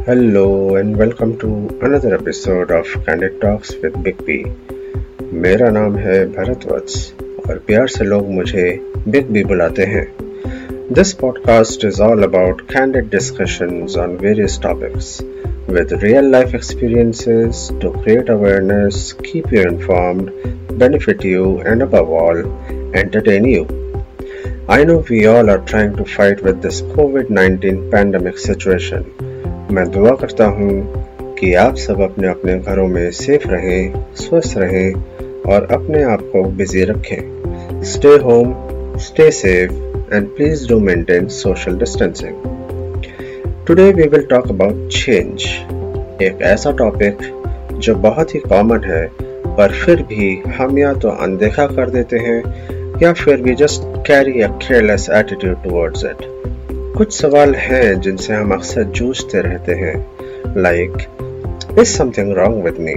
Hello and welcome to another episode of Candid Talks with Big B. मेरा नाम है भरत वत्स और प्यार से लोग मुझे बिग बी बुलाते हैं This podcast is all about candid discussions on various topics with real life experiences to create awareness, keep you informed, benefit you, and above all, entertain you. I know we all are trying to fight with this COVID 19 pandemic situation. मैं दुआ करता हूँ कि आप सब अपने अपने घरों में सेफ़ रहें, स्वस्थ रहें और अपने आप को बिज़ी रखें। Stay home stay safe and please do maintain social distancing today we will talk about change एक ऐसा टॉपिक जो बहुत ही कॉमन है, पर फिर भी हम या तो अनदेखा कर देते हैं या फिर भी just carry a careless attitude towards it कुछ सवाल हैं जिनसे हम अक्सर जूझते रहते हैं like is something wrong with me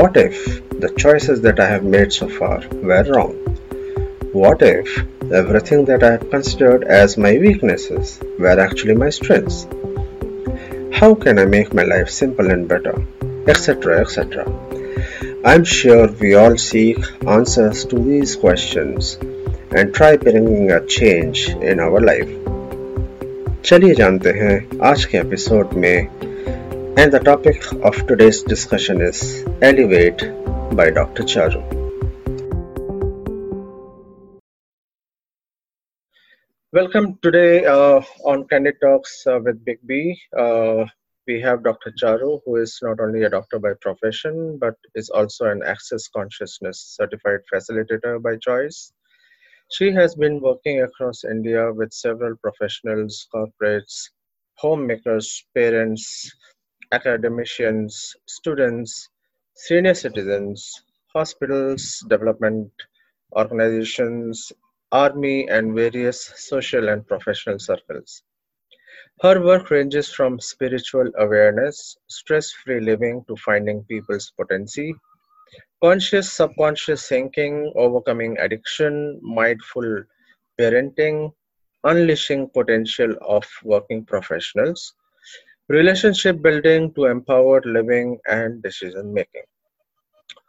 what if the choices that I have made so far were wrong what if everything that I have considered as my weaknesses were actually my strengths? How can I make my life simple and better? Etc. etc. I'm sure we all seek answers to these questions and try bringing a change in our life. चलिए जानते हैं आज के episode में and the topic of today's discussion is elevate by doctor Charu Welcome today uh, on Candid Talks uh, with Big B. Uh, we have Dr. Charu, who is not only a doctor by profession, but is also an access consciousness certified facilitator by choice. She has been working across India with several professionals, corporates, homemakers, parents, academicians, students, senior citizens, hospitals, development organizations, army, and various social and professional circles. Her work ranges from spiritual awareness, stress free living, to finding people's potency, conscious subconscious thinking, overcoming addiction, mindful parenting, unleashing potential of working professionals, relationship building to empowered living and decision making.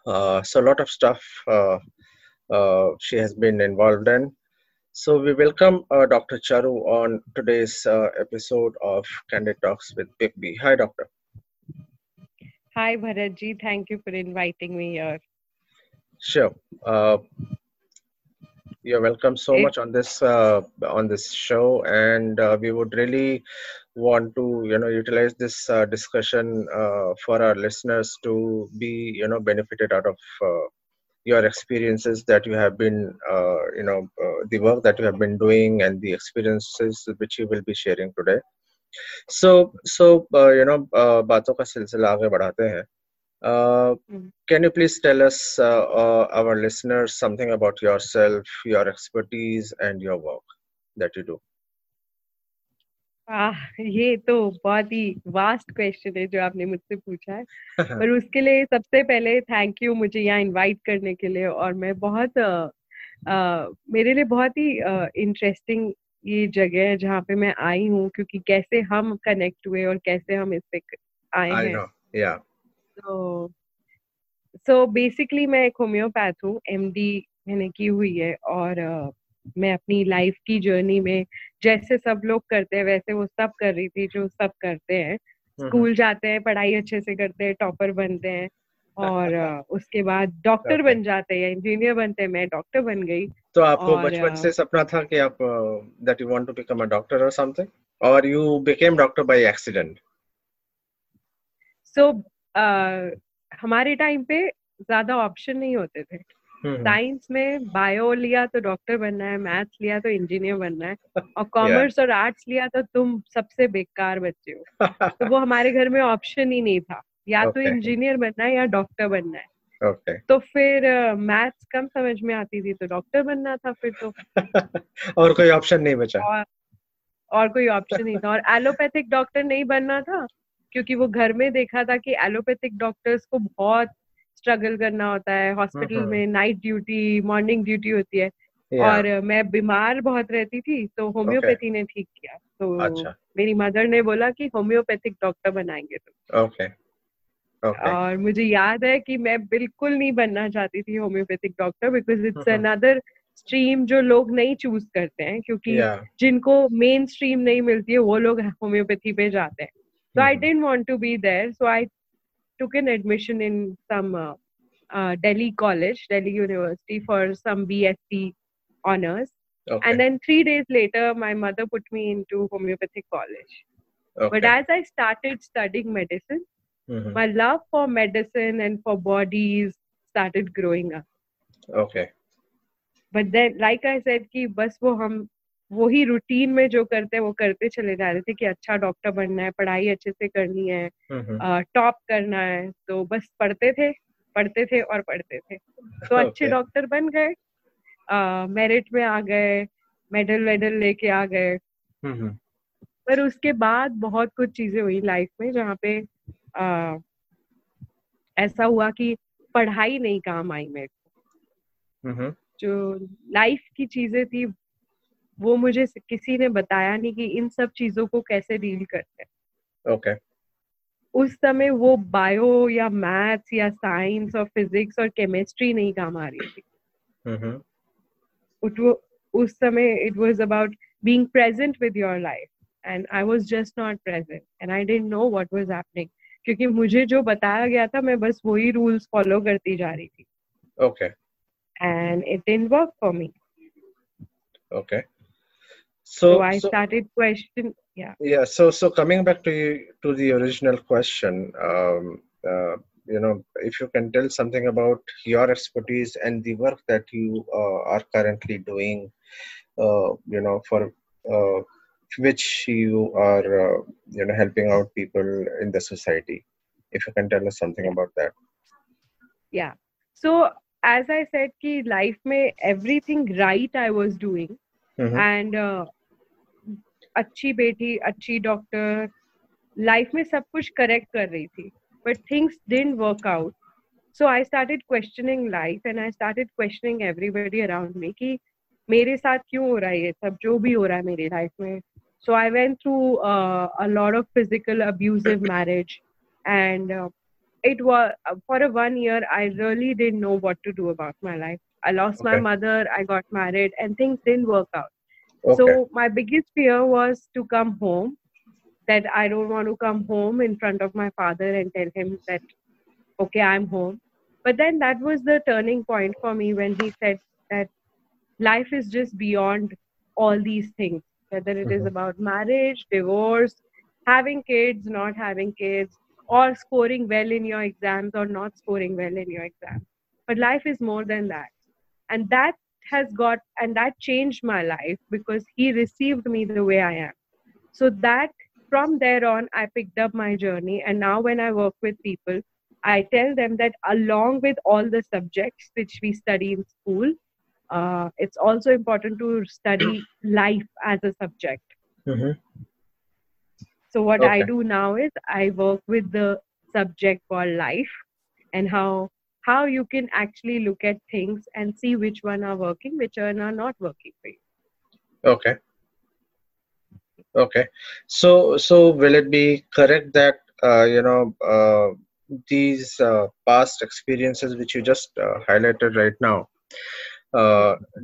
Uh, so, a lot of stuff uh, uh, she has been involved in. So, we welcome uh, Dr. Charu on today's uh, episode of Candid Talks with Big B. Hi, Doctor. Hi, Bharatji. Thank you for inviting me here. Sure. Uh, you're welcome so much on this uh, on this show, and uh, we would really want to you know utilize this uh, discussion uh, for our listeners to be you know benefited out of uh, your experiences that you have been uh, you know the work that you have been doing and the experiences which you will be sharing today so so you know बातों का सिलसिला आगे बढ़ाते हैं। Can you please tell us our listeners something about yourself your expertise and your work that you do uh, ये तो बहुत ही vast question है जो आपने मुझसे पूछा है। पर उसके लिए सबसे पहले थैंक यू मुझे यहाँ इनवाइट करने के लिए और मैं बहुत आ, आ, मेरे लिए बहुत ही इंटरेस्टिंग ये जगह है जहाँ पे मैं आई हूँ क्योंकि कैसे हम कनेक्ट हुए और कैसे हम इस पे आए हैं। तो सो बेसिकली मैं एक होम्योपैथ हूँ एमडी मैंने की हुई है और uh, मैं अपनी लाइफ की जर्नी में जैसे सब लोग करते हैं वैसे वो सब कर रही थी जो सब करते हैं। स्कूल जाते हैं पढ़ाई अच्छे से करते हैं टॉपर बनते हैं। और उसके बाद डॉक्टर बन जाते हैं इंजीनियर बनते हैं मैं डॉक्टर बन गई। तो आपको बचपन से सपना था कि आप that you want to become a doctor और समथिंग और you became doctor by accident so हमारे टाइम पे ज़्यादा ऑप्शन नहीं होते थे। साइंस में बायो लिया तो डॉक्टर बनना है मैथ्स लिया तो इंजीनियर बनना है और कॉमर्स और आर्ट्स लिया तो तुम सबसे बेकार बच्चे हो। तो वो हमारे घर में ऑप्शन ही नहीं था। या तो इंजीनियर बनना है या डॉक्टर बनना है okay. तो फिर मैथ्स uh, कम समझ में आती थी तो डॉक्टर बनना था फिर तो और कोई ऑप्शन नहीं बचा और, और कोई ऑप्शन नहीं था और एलोपैथिक डॉक्टर नहीं बनना था क्योंकि वो घर में देखा था कि एलोपैथिक डॉक्टर्स को बहुत स्ट्रगल करना होता है हॉस्पिटल में नाइट ड्यूटी मॉर्निंग ड्यूटी होती है yeah. और मैं बीमार बहुत रहती थी तो होम्योपैथी okay. ने ठीक किया तो अच्छा. मेरी मदर ने बोला कि होम्योपैथिक डॉक्टर बनाएँगे तुम ओके okay. और मुझे याद है कि मैं बिल्कुल नहीं बनना चाहती थी homeopathic doctor because it's another stream जो लोग नहीं चूज़ करते हैं क्योंकि yeah. जिनको मेन स्ट्रीम नहीं मिलती है वो लोग होम्योपैथी पे जाते हैं। So I didn't want to be there so I took an admission in some Delhi college Delhi university for some B S C honours and then three days later my mother put me into homeopathic college but as I start studying medicine mm-hmm. my love for medicine and for bodies started growing up. Okay. But then, like I said, कि बस वो हम वही routine में जो करते हैं वो करते चले जा रहे थे कि अच्छा डॉक्टर बनना है पढ़ाई अच्छे से करनी है टॉप करना है। तो बस पढ़ते थे पढ़ते थे और पढ़ते थे। तो अच्छे डॉक्टर बन गए। मेरिट में आ गए मेडल वेडल लेके आ गए। पर उसके बाद बहुत कुछ चीज़ें हुई लाइफ में जहाँ पे आ, ऐसा हुआ कि पढ़ाई नहीं काम आई मेरे को। जो लाइफ की चीज़ें थी वो मुझे किसी ने बताया नहीं कि इन सब चीज़ों को कैसे डील करते हैं। Okay okay. उस समय वो बायो या मैथ्स या साइंस और फिजिक्स और केमिस्ट्री नहीं काम आ रही थी। mm-hmm. उस समय it was about being present with your life and I was just not present and I didn't know what was happening क्योंकि मुझे जो बताया गया था मैं बस वही रूल्स फॉलो करती जा रही थी okay and it didn't work for me okay So, so I so, started question. Yeah. Yeah. So so coming back to you, to the original question, um, uh, you know, if you can tell something about your expertise and the work that you uh, are currently doing, uh, you know, for uh, which you are, uh, you know, helping out people in the society. If you can tell us something about that. Yeah. So as I said, ki life में everything right I was doing and uh, अच्छी बेटी अच्छी doctor life में सब कुछ correct कर रही थी but things didn't work out so I started questioning life and I started questioning everybody around me कि मेरे साथ क्यों हो रहा है ये सब जो भी हो रहा है मेरी लाइफ में So I went through uh, a lot of physical abusive marriage, and uh, it was uh, for a one year I really didn't know what to do about my life. I lost okay. my mother, I got married, and things didn't work out. Okay. So my biggest fear was to come home. That I don't want to come home in front of my father and tell him that, okay, I'm home. But then that was the turning point for me when he said that life is just beyond all these things whether it mm-hmm. is about marriage, divorce, having kids, not having kids, or scoring well in your exams or not scoring well in your exams. But life is more than that and that has got and that changed my life because he received me the way i am so that from there on i picked up my journey and now when i work with people i tell them that along with all the subjects which we study in school uh, it's also important to study life as a subject mm-hmm. so what okay. i do now is i work with the subject called life and how how you can actually look at things and see which one are working, which one are not working for you. Okay. Okay. So, so will it be correct that uh, you know uh, these uh, past experiences which you just uh, highlighted right now,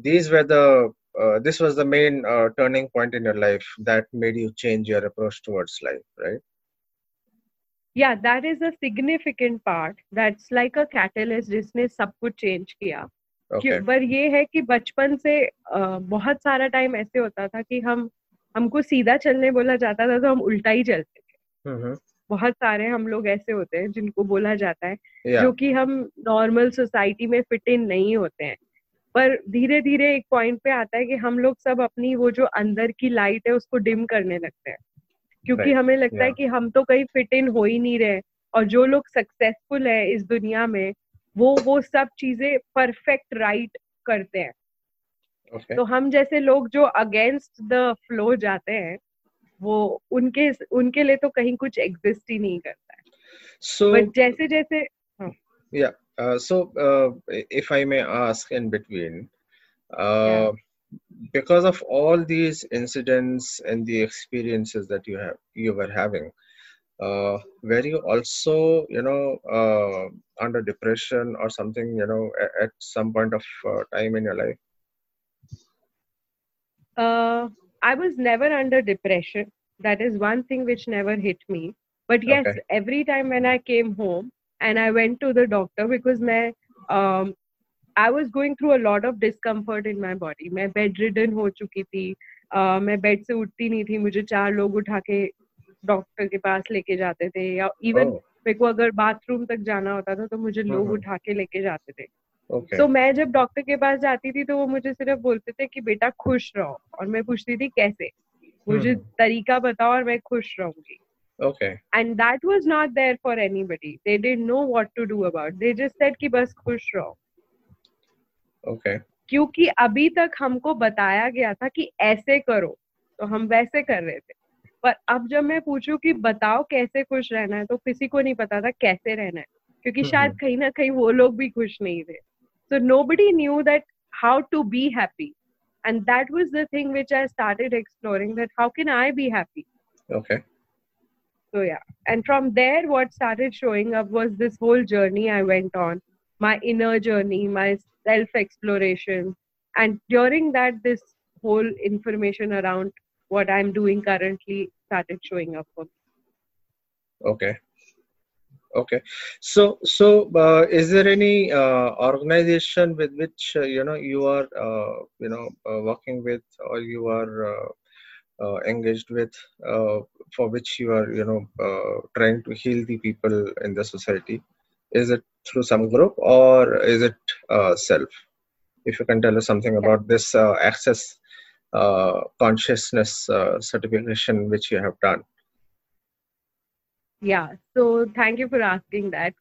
these were the uh, this was the main turning point in your life that made you change your approach towards life, right? yeah that is a significant part that's like a catalyst जिसने सब कुछ change किया okay. पर ये है कि बचपन से बहुत सारा टाइम ऐसे होता था कि हम हमको सीधा चलने बोला जाता था तो हम उल्टा ही चलते थे mm-hmm. बहुत सारे हम लोग ऐसे होते हैं जिनको बोला जाता है yeah. जो कि हम नॉर्मल सोसाइटी में फिट इन नहीं होते हैं पर धीरे धीरे एक पॉइंट पे आता है कि हम लोग सब अपनी वो जो अंदर की लाइट है उसको डिम करने लगते हैं। क्योंकि हमें लगता है कि हम तो कहीं फिट इन हो ही नहीं रहे और जो लोग सक्सेसफुल है इस दुनिया में वो वो सब चीज़ें परफेक्ट राइट करते हैं। Okay. तो हम जैसे लोग जो अगेंस्ट द फ्लो जाते हैं वो उनके उनके लिए तो कहीं कुछ एग्जिस्ट ही नहीं करता है। So But जैसे जैसे हाँ. Uh, so uh, if i may ask in between uh, yeah. because of all these incidents and the experiences that you have you were having uh, were you also you know uh, under depression or something you know at, at some point of uh, time in your life uh, i was never under depression that is one thing which never hit me but yes okay. every time when i came home and i went to the doctor because my um, I was going through a lot of discomfort in my body मैं bedridden हो चुकी थी uh, मैं bed से उठती नहीं थी मुझे चार लोग उठा के डॉक्टर के पास लेके जाते थे या इवन oh. मेरे को अगर बाथरूम तक जाना होता था तो मुझे लोग uh-huh. उठा के लेके जाते थे okay. तो मैं जब डॉक्टर के पास जाती थी तो वो मुझे सिर्फ़ बोलते थे कि बेटा खुश रहो और मैं पूछती थी कैसे मुझे hmm. तरीका बताओ और मैं खुश रहूँगी okay and that was not there for anybody they didn't know what to do about they just said कि बस खुश रहो okay. क्योंकि अभी तक हमको बताया गया था कि ऐसे करो तो हम वैसे कर रहे थे पर अब जब मैं पूछूँ कि बताओ कैसे खुश रहना है तो किसी को नहीं पता था कैसे रहना है क्योंकि हम्म, शायद हम्म। कहीं ना कहीं वो लोग भी खुश नहीं थे so nobody knew that how to be happy and that was the thing which i started exploring that how can i be happy okay so yeah. And from there what started showing up was this whole journey i went on my inner journey my self exploration and during that this whole information around what i'm doing currently started showing up for me. Okay. Okay. So so uh, is there any uh, organization with which uh, you know you are uh, you know uh, working with or you are uh, engaged with for which you are you know trying to heal the people in the society is it through some group or is it uh, self if you can tell us something about this uh, access uh, consciousness uh, certification which you have done yeah so thank you for asking that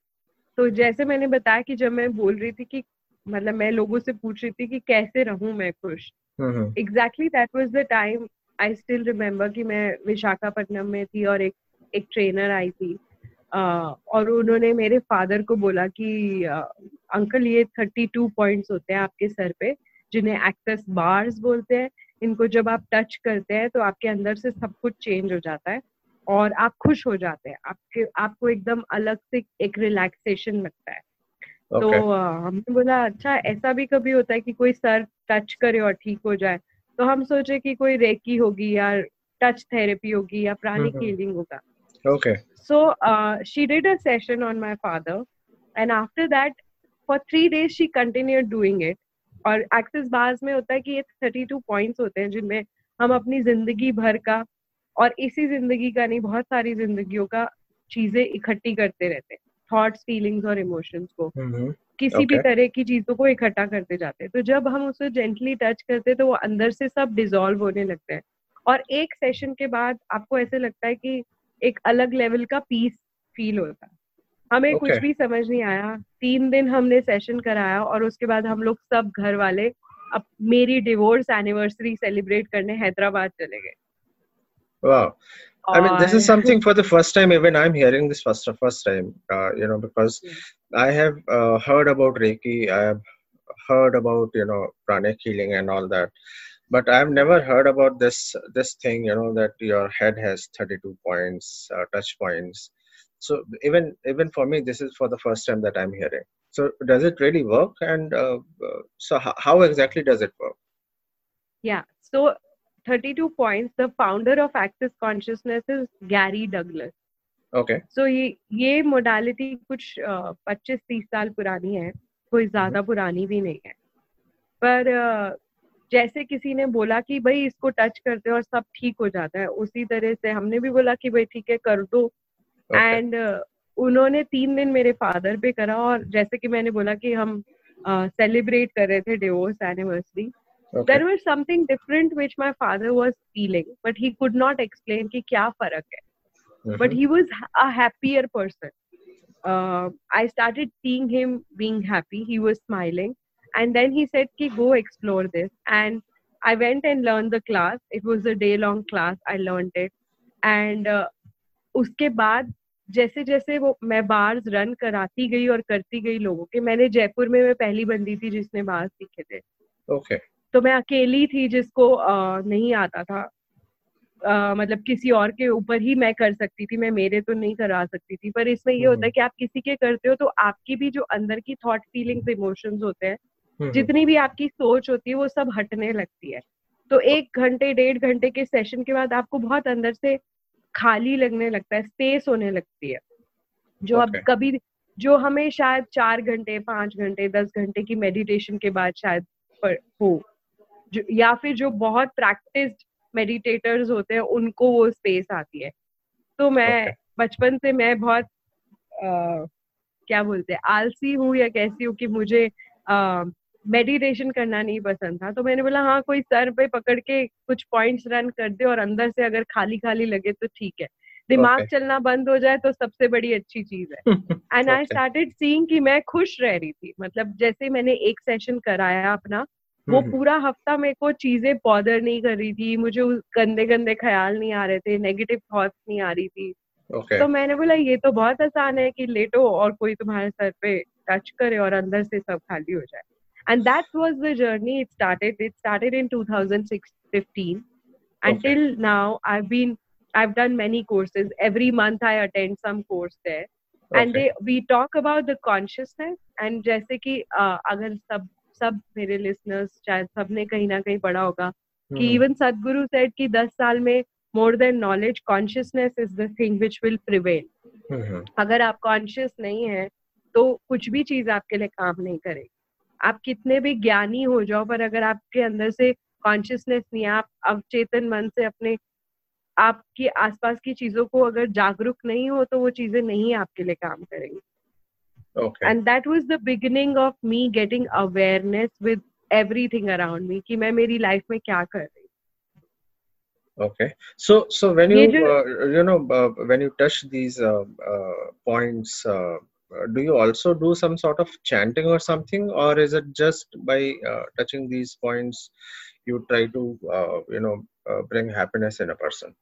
तो जैसे मैंने बताया कि जब मैं बोल रही थी कि मतलब मैं लोगों से पूछ रही थी कि कैसे रहूं मैं खुश exactly that was the time I still remember कि मैं विशाखापट्टनम में थी और एक एक ट्रेनर आई थी। और उन्होंने मेरे फादर को बोला कि अंकल ये थर्टी टू पॉइंट्स होते हैं आपके सर पे जिन्हें एक्सेस बार्स बोलते हैं। इनको जब आप टच करते हैं तो आपके अंदर से सब कुछ चेंज हो जाता है और आप खुश हो जाते हैं। आपके आपको एकदम अलग से एक रिलैक्सेशन लगता है। तो, okay. तो हमने बोला अच्छा ऐसा भी कभी होता है कि कोई सर टच करे और ठीक हो जाए तो हम सोचे कि कोई रेकी होगी या टच थेरेपी होगी या प्राणिक हीलिंग होगा Okay. So uh, she did a session on my father, and after that, for three days she continued doing it. और एक्सेस बार्स में होता है कि ये थर्टी टू पॉइंट्स होते हैं जिनमें हम अपनी ज़िंदगी भर का और इसी ज़िंदगी का नहीं बहुत सारी जिंदगियों का चीज़ें इकट्ठी करते रहते हैं थॉट्स फीलिंग्स और इमोशंस को. किसी okay. भी तरह की चीज़ों को इकट्ठा करते जाते हैं। तो जब हम उसे जेंटली टच करते हैं तो वो अंदर से सब डिजोल्व होने लगते हैं। और एक सेशन के बाद आपको ऐसे लगता है कि एक अलग लेवल का पीस फील होता है। हमें okay. कुछ भी समझ नहीं आया तीन दिन हमने सेशन कराया और उसके बाद हम लोग सब घर वाले अब मेरी डिवोर्स एनिवर्सरी सेलिब्रेट करने हैदराबाद चले गए। Wow. I mean this is something for the first time even i'm hearing this first first time uh, you know because i have uh, heard about reiki i have heard about you know pranic healing and all that but I've never heard about this this thing. You know that your head has 32 points, uh, touch points. So even even for me, this is for the first time that I'm hearing. So does it really work? And uh, uh, so how, how exactly does it work? Yeah. So 32 points. The founder of Access Consciousness is Gary Douglas. Okay. So ये ये modality कुछ पच्चीस तीस साल पुरानी है कोई ज़्यादा पुरानी भी नहीं है। पर जैसे किसी ने बोला कि भाई इसको टच करते और सब ठीक हो जाता है उसी तरह से हमने भी बोला कि भाई ठीक है कर दो। And okay. उन्होंने तीन दिन मेरे फादर पे करा और जैसे कि मैंने बोला कि हम सेलिब्रेट uh, कर रहे थे divorce anniversary there was something different which my father was feeling but he could not explain कि क्या फ़र्क है। But he was a happier person I started seeing him being happy he was smiling and then he said ki go explore this. And i went and learned the class. It was a day long class. I learned it. And uh, उसके बाद जैसे जैसे वो मैं bars run कराती गई और करती गई लोगों के मैंने जयपुर में मैं पहली बंदी थी जिसने बार्स सीखे थे। Okay. तो मैं अकेली थी जिसको uh, नहीं आता था। Uh, मतलब किसी और के ऊपर ही मैं कर सकती थी मैं मेरे तो नहीं करा सकती थी। पर इसमें ये होता है कि आप किसी के करते हो तो आपकी भी जो अंदर की थॉट फीलिंग्स इमोशंस होते हैं जितनी भी आपकी सोच होती है वो सब हटने लगती है। तो एक घंटे डेढ़ घंटे के सेशन के बाद आपको बहुत अंदर से खाली लगने लगता है स्पेस होने लगती है। जो okay. अब कभी जो हमें शायद चार घंटे पाँच घंटे दस घंटे की मेडिटेशन के बाद शायद पर हो जो या फिर जो बहुत प्रैक्टिस मेडिटेटर्स होते हैं उनको वो स्पेस आती है। तो मैं okay. बचपन से मैं बहुत आ, क्या बोलते हैं आलसी हूँ या कैसी हूँ कि मुझे मेडिटेशन करना नहीं पसंद था। तो मैंने बोला हाँ कोई सर पे पकड़ के कुछ पॉइंट्स रन कर दे और अंदर से अगर खाली खाली लगे तो ठीक है। दिमाग okay. चलना बंद हो जाए तो सबसे बड़ी अच्छी चीज़ है। एंड आई स्टार्टेड सीइंग कि मैं खुश रह रही थी। मतलब जैसे मैंने एक सेशन कराया अपना वो हम्म, हम्म। पूरा हफ़्ता मेरे को चीज़ें बॉदर नहीं कर रही थी मुझे गंदे गंदे ख्याल नहीं आ रहे थे नेगेटिव थॉट्स नहीं आ रही थी okay. तो मैंने बोला ये तो बहुत आसान है कि लेटो और कोई तुम्हारे सर पे टच करे और अंदर से सब खाली हो जाए and that was the journey it started it started in two thousand six now I been I've done many courses. Every month I attend some course there. Okay. And they, we talk about the consciousness. And Jessica, uh, agar sab सब मेरे listeners शायद सबने कहीं ना कहीं पढ़ा होगा कि इवन सदगुरु सेड कि 10 साल में more than knowledge consciousness is the thing which will prevail अगर आप कॉन्शियस नहीं है तो कुछ भी चीज़ आपके लिए काम नहीं करेगी। आप कितने भी ज्ञानी हो जाओ पर अगर आपके अंदर से कॉन्शियसनेस नहीं है आप अवचेतन मन से अपने आपके आसपास की चीज़ों को अगर जागरूक नहीं हो तो वो चीज़ें नहीं आपके लिए काम करेंगी। and that was the beginning of me getting awareness with everything around me कि मैं मेरी लाइफ में क्या कर रही okay so so when you uh, you know uh, when you touch these uh, uh, points uh, uh, do you also do some sort of chanting or something or is it just by uh, touching these points you try to uh, you know uh, bring happiness in a person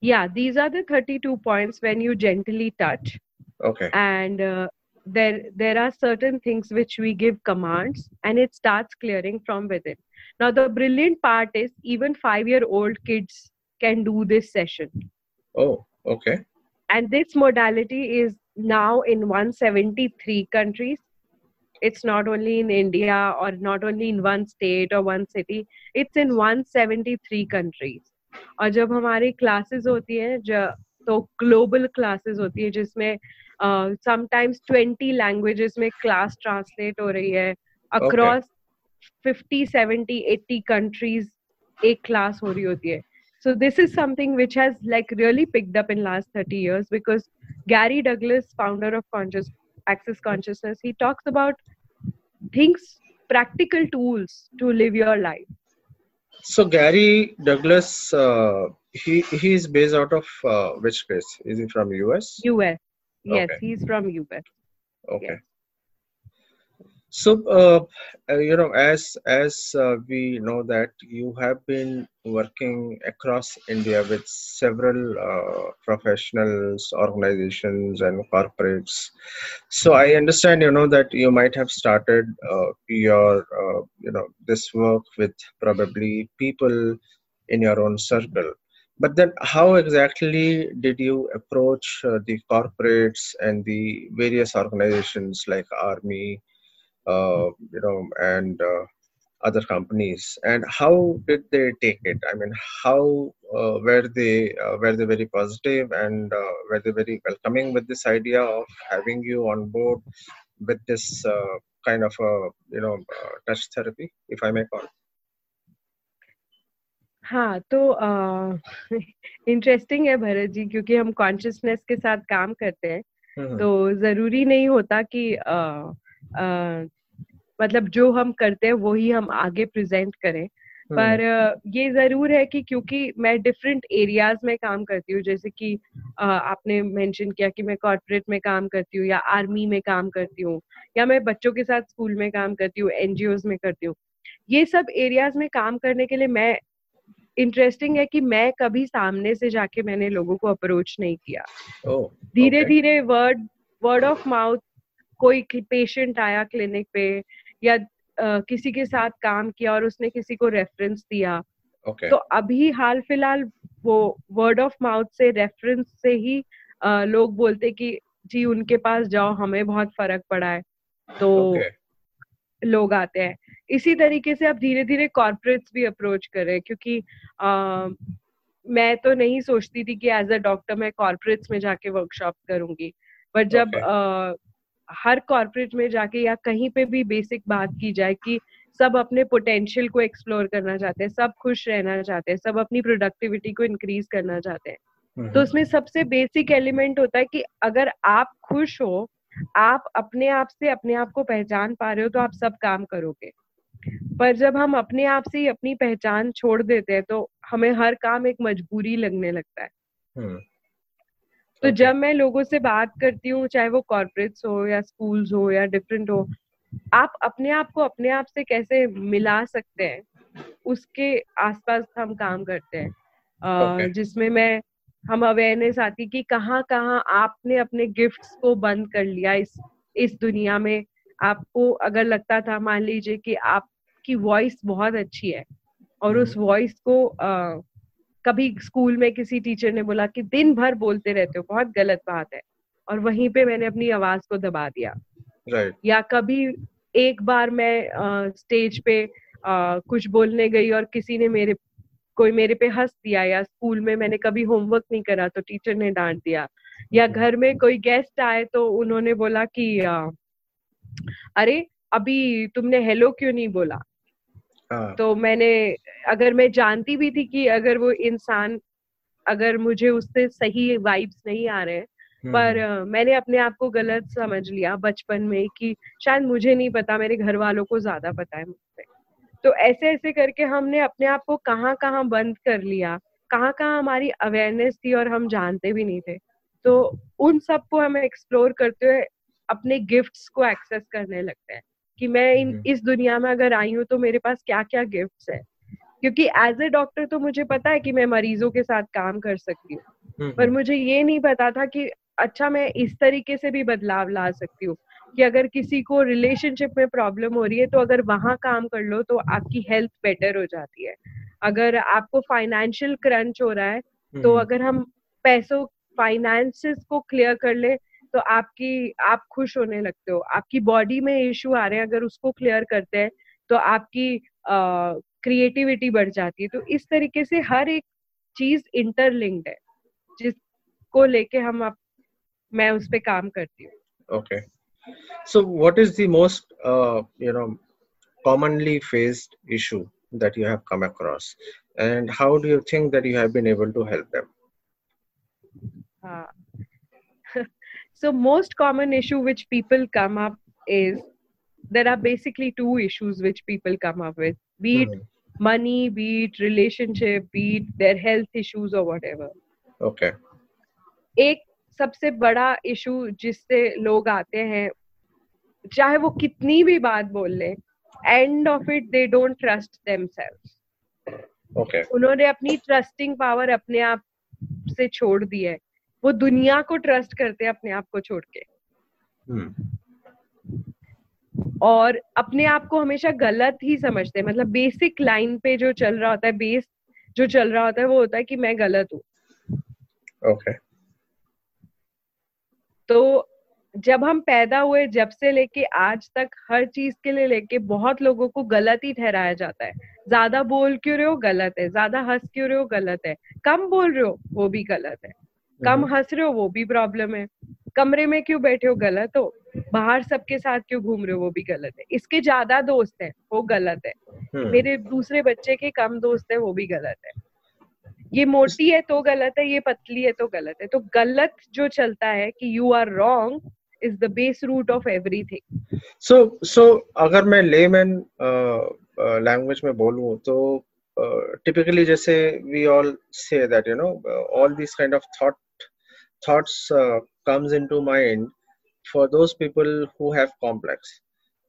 yeah these are the 32 points when you gently touch okay and uh, there there are certain things which we give commands and it starts clearing from within now the brilliant part is even 5 year old kids can do this session oh okay and this modality is now in 173 countries it's not only in india or not only in one state or one city it's in 173 countries और जब हमारी classes होती हैं तो global classes होती है जिसमें sometimes twenty languages में क्लास ट्रांसलेट हो रही है across fifty seventy eighty countries एक क्लास हो रही होती है so this is something which has like really picked up in last 30 years because gary douglas founder of conscious access consciousness he talks about things practical tools to live your life so gary douglas uh, he he is based out of uh, which place is he from us us yes okay. he's from us okay yes. So, uh, uh, you know, as as uh, we know that you have been working across India with several uh, professionals, organizations, and corporates. So, I understand, you know, that you might have started uh, your, uh, you know, this work with probably people in your own circle. But then, how exactly did you approach the corporates and the various organizations like Army? uh, you know, and uh, other companies. And how did they take it? I mean, how uh, were they uh, were they very positive and uh, were they very welcoming with this idea of having you on board with this uh, kind of you know touch therapy, if I may call? हाँ तो interesting है भरत जी क्योंकि हम consciousness के साथ काम करते हैं। तो ज़रूरी नहीं होता कि आ, आ, मतलब जो हम करते हैं वही हम आगे प्रेजेंट करें। पर ये ज़रूर है कि क्योंकि मैं डिफरेंट एरियाज़ में काम करती हूँ जैसे कि आपने मेंशन किया कि मैं कॉर्पोरेट में काम करती हूँ या आर्मी में काम करती हूँ या मैं बच्चों के साथ स्कूल में काम करती हूँ एनजीओ में करती हूँ। ये सब एरियाज़ में काम करने के लिए मैं इंटरेस्टिंग है कि मैं कभी सामने से जाके मैंने लोगों को अप्रोच नहीं किया धीरे धीरे वर्ड वर्ड ऑफ़ माउथ कोई पेशेंट आया क्लिनिक पे या uh, किसी के साथ काम किया और उसने किसी को रेफरेंस दिया okay. तो अभी हाल फ़िलहाल वो वर्ड ऑफ़ माउथ से रेफरेंस से ही uh, लोग बोलते कि जी उनके पास जाओ हमें बहुत फ़र्क पड़ा है तो okay. लोग आते हैं इसी तरीके से आप धीरे धीरे कॉर्पोरेट्स भी अप्रोच करें क्योंकि आ, मैं तो नहीं सोचती थी कि एज अ डॉक्टर मैं कॉर्पोरेट्स में जाके वर्कशॉप करूँगी बट जब okay. आ, हर कॉर्पोरेट में जाके या कहीं पे भी बेसिक बात की जाए कि सब अपने पोटेंशियल को एक्सप्लोर करना चाहते हैं सब खुश रहना चाहते हैं सब अपनी प्रोडक्टिविटी को इंक्रीज करना चाहते हैं हम्म, तो हम्म। उसमें सबसे बेसिक एलिमेंट होता है कि अगर आप खुश हो आप अपने आप से अपने आप को पहचान पा रहे हो तो आप सब काम करोगे पर जब हम अपने आप से ही अपनी पहचान छोड़ देते हैं तो हमें हर काम एक मजबूरी लगने लगता है हम्म। तो okay. जब मैं लोगों से बात करती हूँ चाहे वो कॉर्पोरेट्स हो या स्कूल्स हो या डिफरेंट हो आप अपने आप को अपने आप से कैसे मिला सकते हैं उसके आसपास हम काम करते हैं okay. जिसमें मैं हम अवेयरनेस आती कि कहाँ कहाँ आपने अपने गिफ्ट्स को बंद कर लिया इस इस दुनिया में। आपको अगर लगता था मान लीजिए कि आपकी वॉइस बहुत अच्छी है और उस वॉइस को आ, कभी स्कूल में किसी टीचर ने बोला कि दिन भर बोलते रहते हो बहुत गलत बात है और वहीं पे मैंने अपनी आवाज़ को दबा दिया। Right. या कभी एक बार मैं आ, स्टेज पे आ, कुछ बोलने गई और किसी ने मेरे कोई मेरे पे हंस दिया या स्कूल में मैंने कभी होमवर्क नहीं करा तो टीचर ने डांट दिया या हम्म। घर में कोई गेस्ट आए तो उन्होंने बोला कि आ, अरे अभी तुमने हेलो क्यों नहीं बोला हाँ। तो मैंने अगर मैं जानती भी थी कि अगर वो इंसान अगर मुझे उससे सही वाइब्स नहीं आ रहे हम्म, पर हम्म। मैंने अपने आप को गलत समझ लिया बचपन में कि शायद मुझे नहीं पता मेरे घर वालों को ज़्यादा पता है मुझसे तो ऐसे ऐसे करके हमने अपने आप को कहाँ कहाँ बंद कर लिया कहाँ कहाँ हमारी अवेयरनेस थी और हम जानते भी नहीं थे तो उन सबको हम एक्सप्लोर करते हुए अपने गिफ्ट्स को एक्सेस करने लगते हैं कि मैं इन हम्म। इस दुनिया में अगर आई हूँ तो मेरे पास क्या क्या गिफ्ट्स है क्योंकि एज ए डॉक्टर तो मुझे पता है कि मैं मरीजों के साथ काम कर सकती हूँ हम्म, पर हम्म। मुझे ये नहीं पता था कि अच्छा मैं इस तरीके से भी बदलाव ला सकती हूँ कि अगर किसी को रिलेशनशिप में प्रॉब्लम हो रही है तो अगर वहाँ काम कर लो तो आपकी हेल्थ बेटर हो जाती है अगर आपको फाइनेंशियल क्रंच हो रहा है तो हम्म। अगर हम पैसों फाइनेंसेस को क्लियर कर ले तो आपकी आप खुश होने लगते हो आपकी बॉडी में इश्यू आ रहे हैं अगर उसको क्लियर करते हैं तो आपकी क्रिएटिविटी बढ़ जाती है तो इस तरीके से हर एक चीज़ इंटरलिंक्ड है जिसको लेके हम आप मैं उस पर काम करती हूँ okay okay. So, what is the most uh, you know commonly faced issue that you have come across, and how do you think that you have been able to help them? Uh, so, most common issue which people come up is there are basically two issues which people come up with, be it mm-hmm. money, be it relationship, be it their health issues or whatever. Okay. एक सबसे बड़ा issue जिससे लोग आते हैं चाहे वो कितनी भी बात बोल ले end of it they don't trust okay उन्होंने अपनी ट्रस्टिंग पावर अपने आप से छोड़ दी है। वो दुनिया को ट्रस्ट करते हैं अपने आप को छोड़ के। Hmm. और अपने आप को हमेशा गलत ही समझते हैं। मतलब बेसिक लाइन पे जो चल रहा होता है बेस जो चल रहा होता है वो होता है कि मैं गलत हूँ। Okay okay. तो जब हम पैदा हुए जब से लेके आज तक हर चीज़ के लिए लेके बहुत लोगों को गलत ही ठहराया जाता है। ज़्यादा बोल क्यों रहे हो? गलत है। ज़्यादा हंस क्यों रहे हो? गलत है। कम बोल रहे हो? वो भी गलत है। कम हम्म। हंस रहे हो? वो भी प्रॉब्लम है। कमरे में क्यों बैठे हो? गलत हो। बाहर सबके साथ क्यों घूम रहे हो? वो भी गलत है। इसके ज़्यादा दोस्त है। वो गलत है। हम्म। मेरे दूसरे बच्चे के कम दोस्त है। वो भी गलत है। ये मोटी है तो गलत है, ये पतली है तो गलत है। तो गलत जो चलता है कि you are wrong is the base root of everything so so अगर मैं लेमैन लैंग्वेज में बोलूँ तो टिपिकली जैसे we all say that you know all this kind of thought thoughts comes into mind for those people who have complex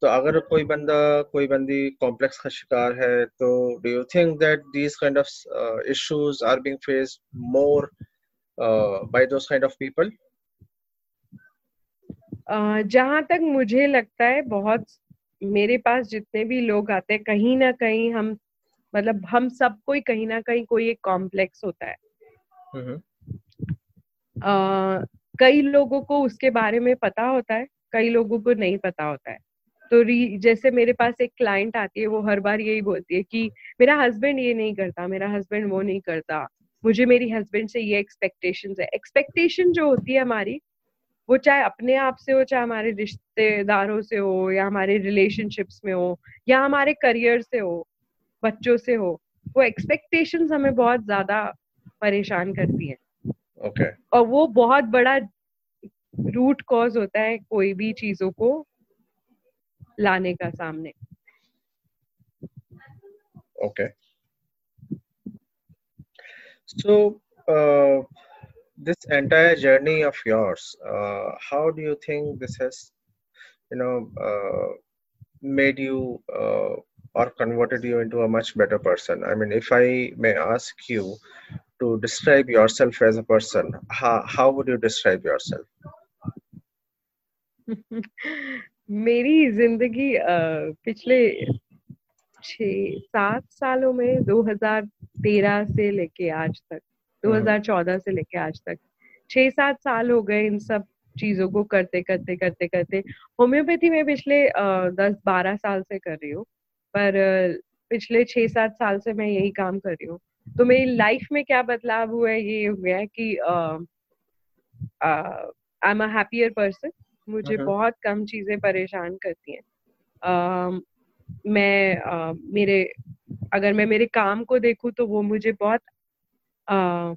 तो अगर कोई बंदा कोई बंदी कॉम्प्लेक्स का शिकार है तो do you think that these kind of issues are being faced more by those kind of people जहाँ तक मुझे लगता है बहुत मेरे पास जितने भी लोग आते हैं कहीं ना कहीं हम मतलब हम सबको ही कहीं ना कहीं कोई एक कॉम्प्लेक्स होता है। आ, कई लोगों को उसके बारे में पता होता है कई लोगों को नहीं पता होता है। तो री जैसे मेरे पास एक क्लाइंट आती है वो हर बार यही बोलती है कि मेरा हस्बैंड ये नहीं करता मेरा हस्बैंड वो नहीं करता। मुझे मेरी हस्बैंड से ये एक्सपेक्टेशन है। एक्सपेक्टेशन जो होती है हमारी वो चाहे अपने आप से हो चाहे हमारे रिश्तेदारों से हो या हमारे रिलेशनशिप्स में हो या हमारे करियर से हो बच्चों से हो वो एक्सपेक्टेशन हमें बहुत ज़्यादा परेशान करती है। Okay. और वो बहुत बड़ा रूट कॉज होता है कोई भी चीज़ों को लाने का सामने okay so this entire journey of yours uh, how do you think this has you know uh, made you uh, or converted you into a much better person i mean if i may ask you to describe yourself as a person how, how would you describe yourself मेरी ज़िंदगी पिछले छ सात सालों में 2013 से लेके आज तक 2014 से लेके आज तक छह सात साल हो गए इन सब चीज़ों को करते करते करते करते। होम्योपैथी में पिछले दस बारह साल से कर रही हूँ पर पिछले छह सात साल से मैं यही काम कर रही हूँ। तो मेरी लाइफ में क्या बदलाव हुआ है ये हुआ है कि I am a happier person मुझे बहुत कम चीज़ें परेशान करती हैं। uh, मैं uh, मेरे अगर मैं मेरे काम को देखूँ तो वो मुझे बहुत uh,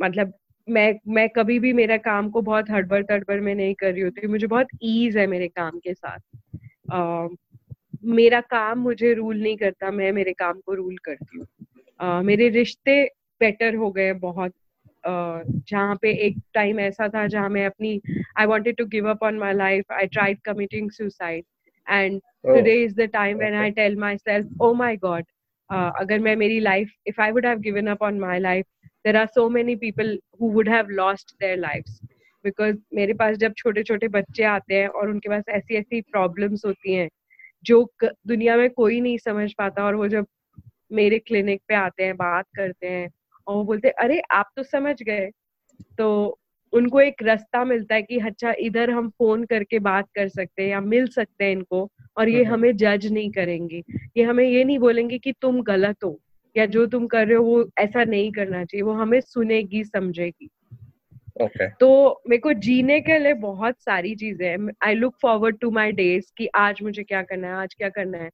मतलब मैं मैं कभी भी मेरा काम को बहुत हड़बड़ तड़बड़ में नहीं कर रही होती मुझे बहुत ईज है मेरे काम के साथ। uh, मेरा काम मुझे रूल नहीं करता मैं मेरे काम को रूल करती हूँ। uh, मेरे रिश्ते बेटर हो गए बहुत। जहाँ पे एक टाइम ऐसा था जहाँ मैं अपनी I wanted to give up on my life I tried committing suicide and today is the time when I tell my self oh my God अगर मैं मेरी life if I would have given up on my life there are so many people who would have lost their lifes because मेरे पास जब छोटे छोटे बच्चे आते हैं और उनके पास ऐसी ऐसी प्रॉब्लम्स होती हैं जो दुनिया में कोई नहीं समझ पाता और वो जब मेरे क्लिनिक पे आते हैं बात करते हैं और वो बोलते अरे आप तो समझ गए। तो उनको एक रास्ता मिलता है कि अच्छा इधर हम फ़ोन करके बात कर सकते हैं या मिल सकते हैं इनको और ये हमें जज नहीं करेंगे। ये हमें ये नहीं बोलेंगे कि तुम गलत हो या जो तुम कर रहे हो वो ऐसा नहीं करना चाहिए। वो हमें सुनेगी समझेगी। Okay. तो मेरे को जीने के लिए बहुत सारी चीज़ें हैं। I look forward to my days कि आज मुझे क्या करना है आज क्या करना है।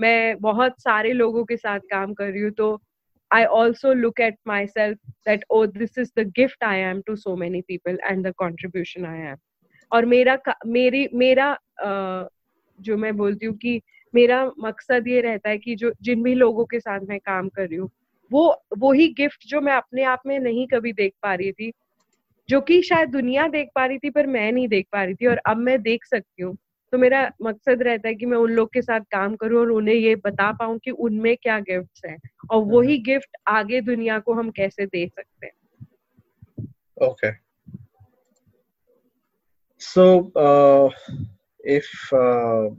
मैं बहुत सारे लोगों के साथ काम कर रही हूँ तो I also look at myself that oh this is the gift I am to so many people and the contribution I am. और मेरा मेरी, मेरा जो मैं बोलती हूँ कि मेरा मकसद ये रहता है कि जो, जिन भी लोगों के साथ मैं काम कर रही हूँ, वो वो ही गिफ्ट जो मैं अपने आप में नहीं कभी देख पा रही थी, जो कि शायद दुनिया देख पा रही थी पर मैं नहीं देख पा रही थी और अब मैं देख सकती हूँ तो मेरा मकसद रहता है कि मैं उन लोग के साथ काम करूँ और उन्हें ये बता पाऊँ कि उनमें क्या गिफ्ट्स हैं और वही गिफ्ट आगे दुनिया को हम कैसे दे सकते हैं। Okay so if uh,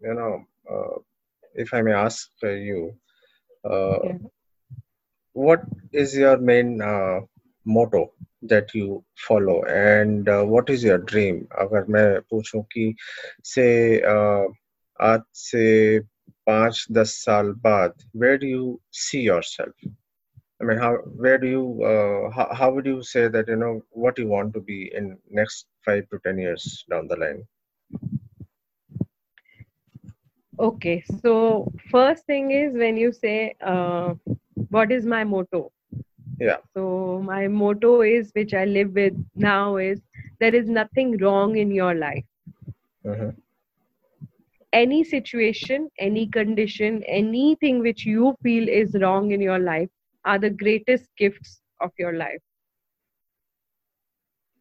you know uh, if i may ask you uh, yeah. what is your main uh, motto? that you follow and uh, what is your dream अगर मैं पूछूं कि से uh, आज से पाँच दस साल बाद where do you see yourself I mean how where do you uh, how, how would you say that you know what you want to be in next five to ten years down the line okay so first thing is when you say uh, what is my motto Yeah. So my motto is which i live with now is there is nothing wrong in your life. Uh-huh. any situation any condition anything which you feel is wrong in your life are the greatest gifts of your life.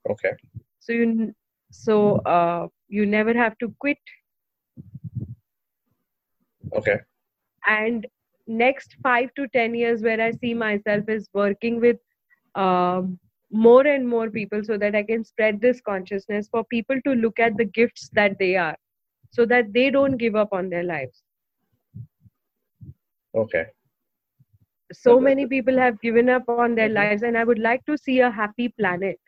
Okay. So you so uh, you never have to quit. Okay. And next five to ten years where i see myself is working with um, more and more people so that i can spread this consciousness for people to look at the gifts that they are so that they don't give up on their lives. Okay. So many people have given up on their mm-hmm. lives and i would like to see a happy planet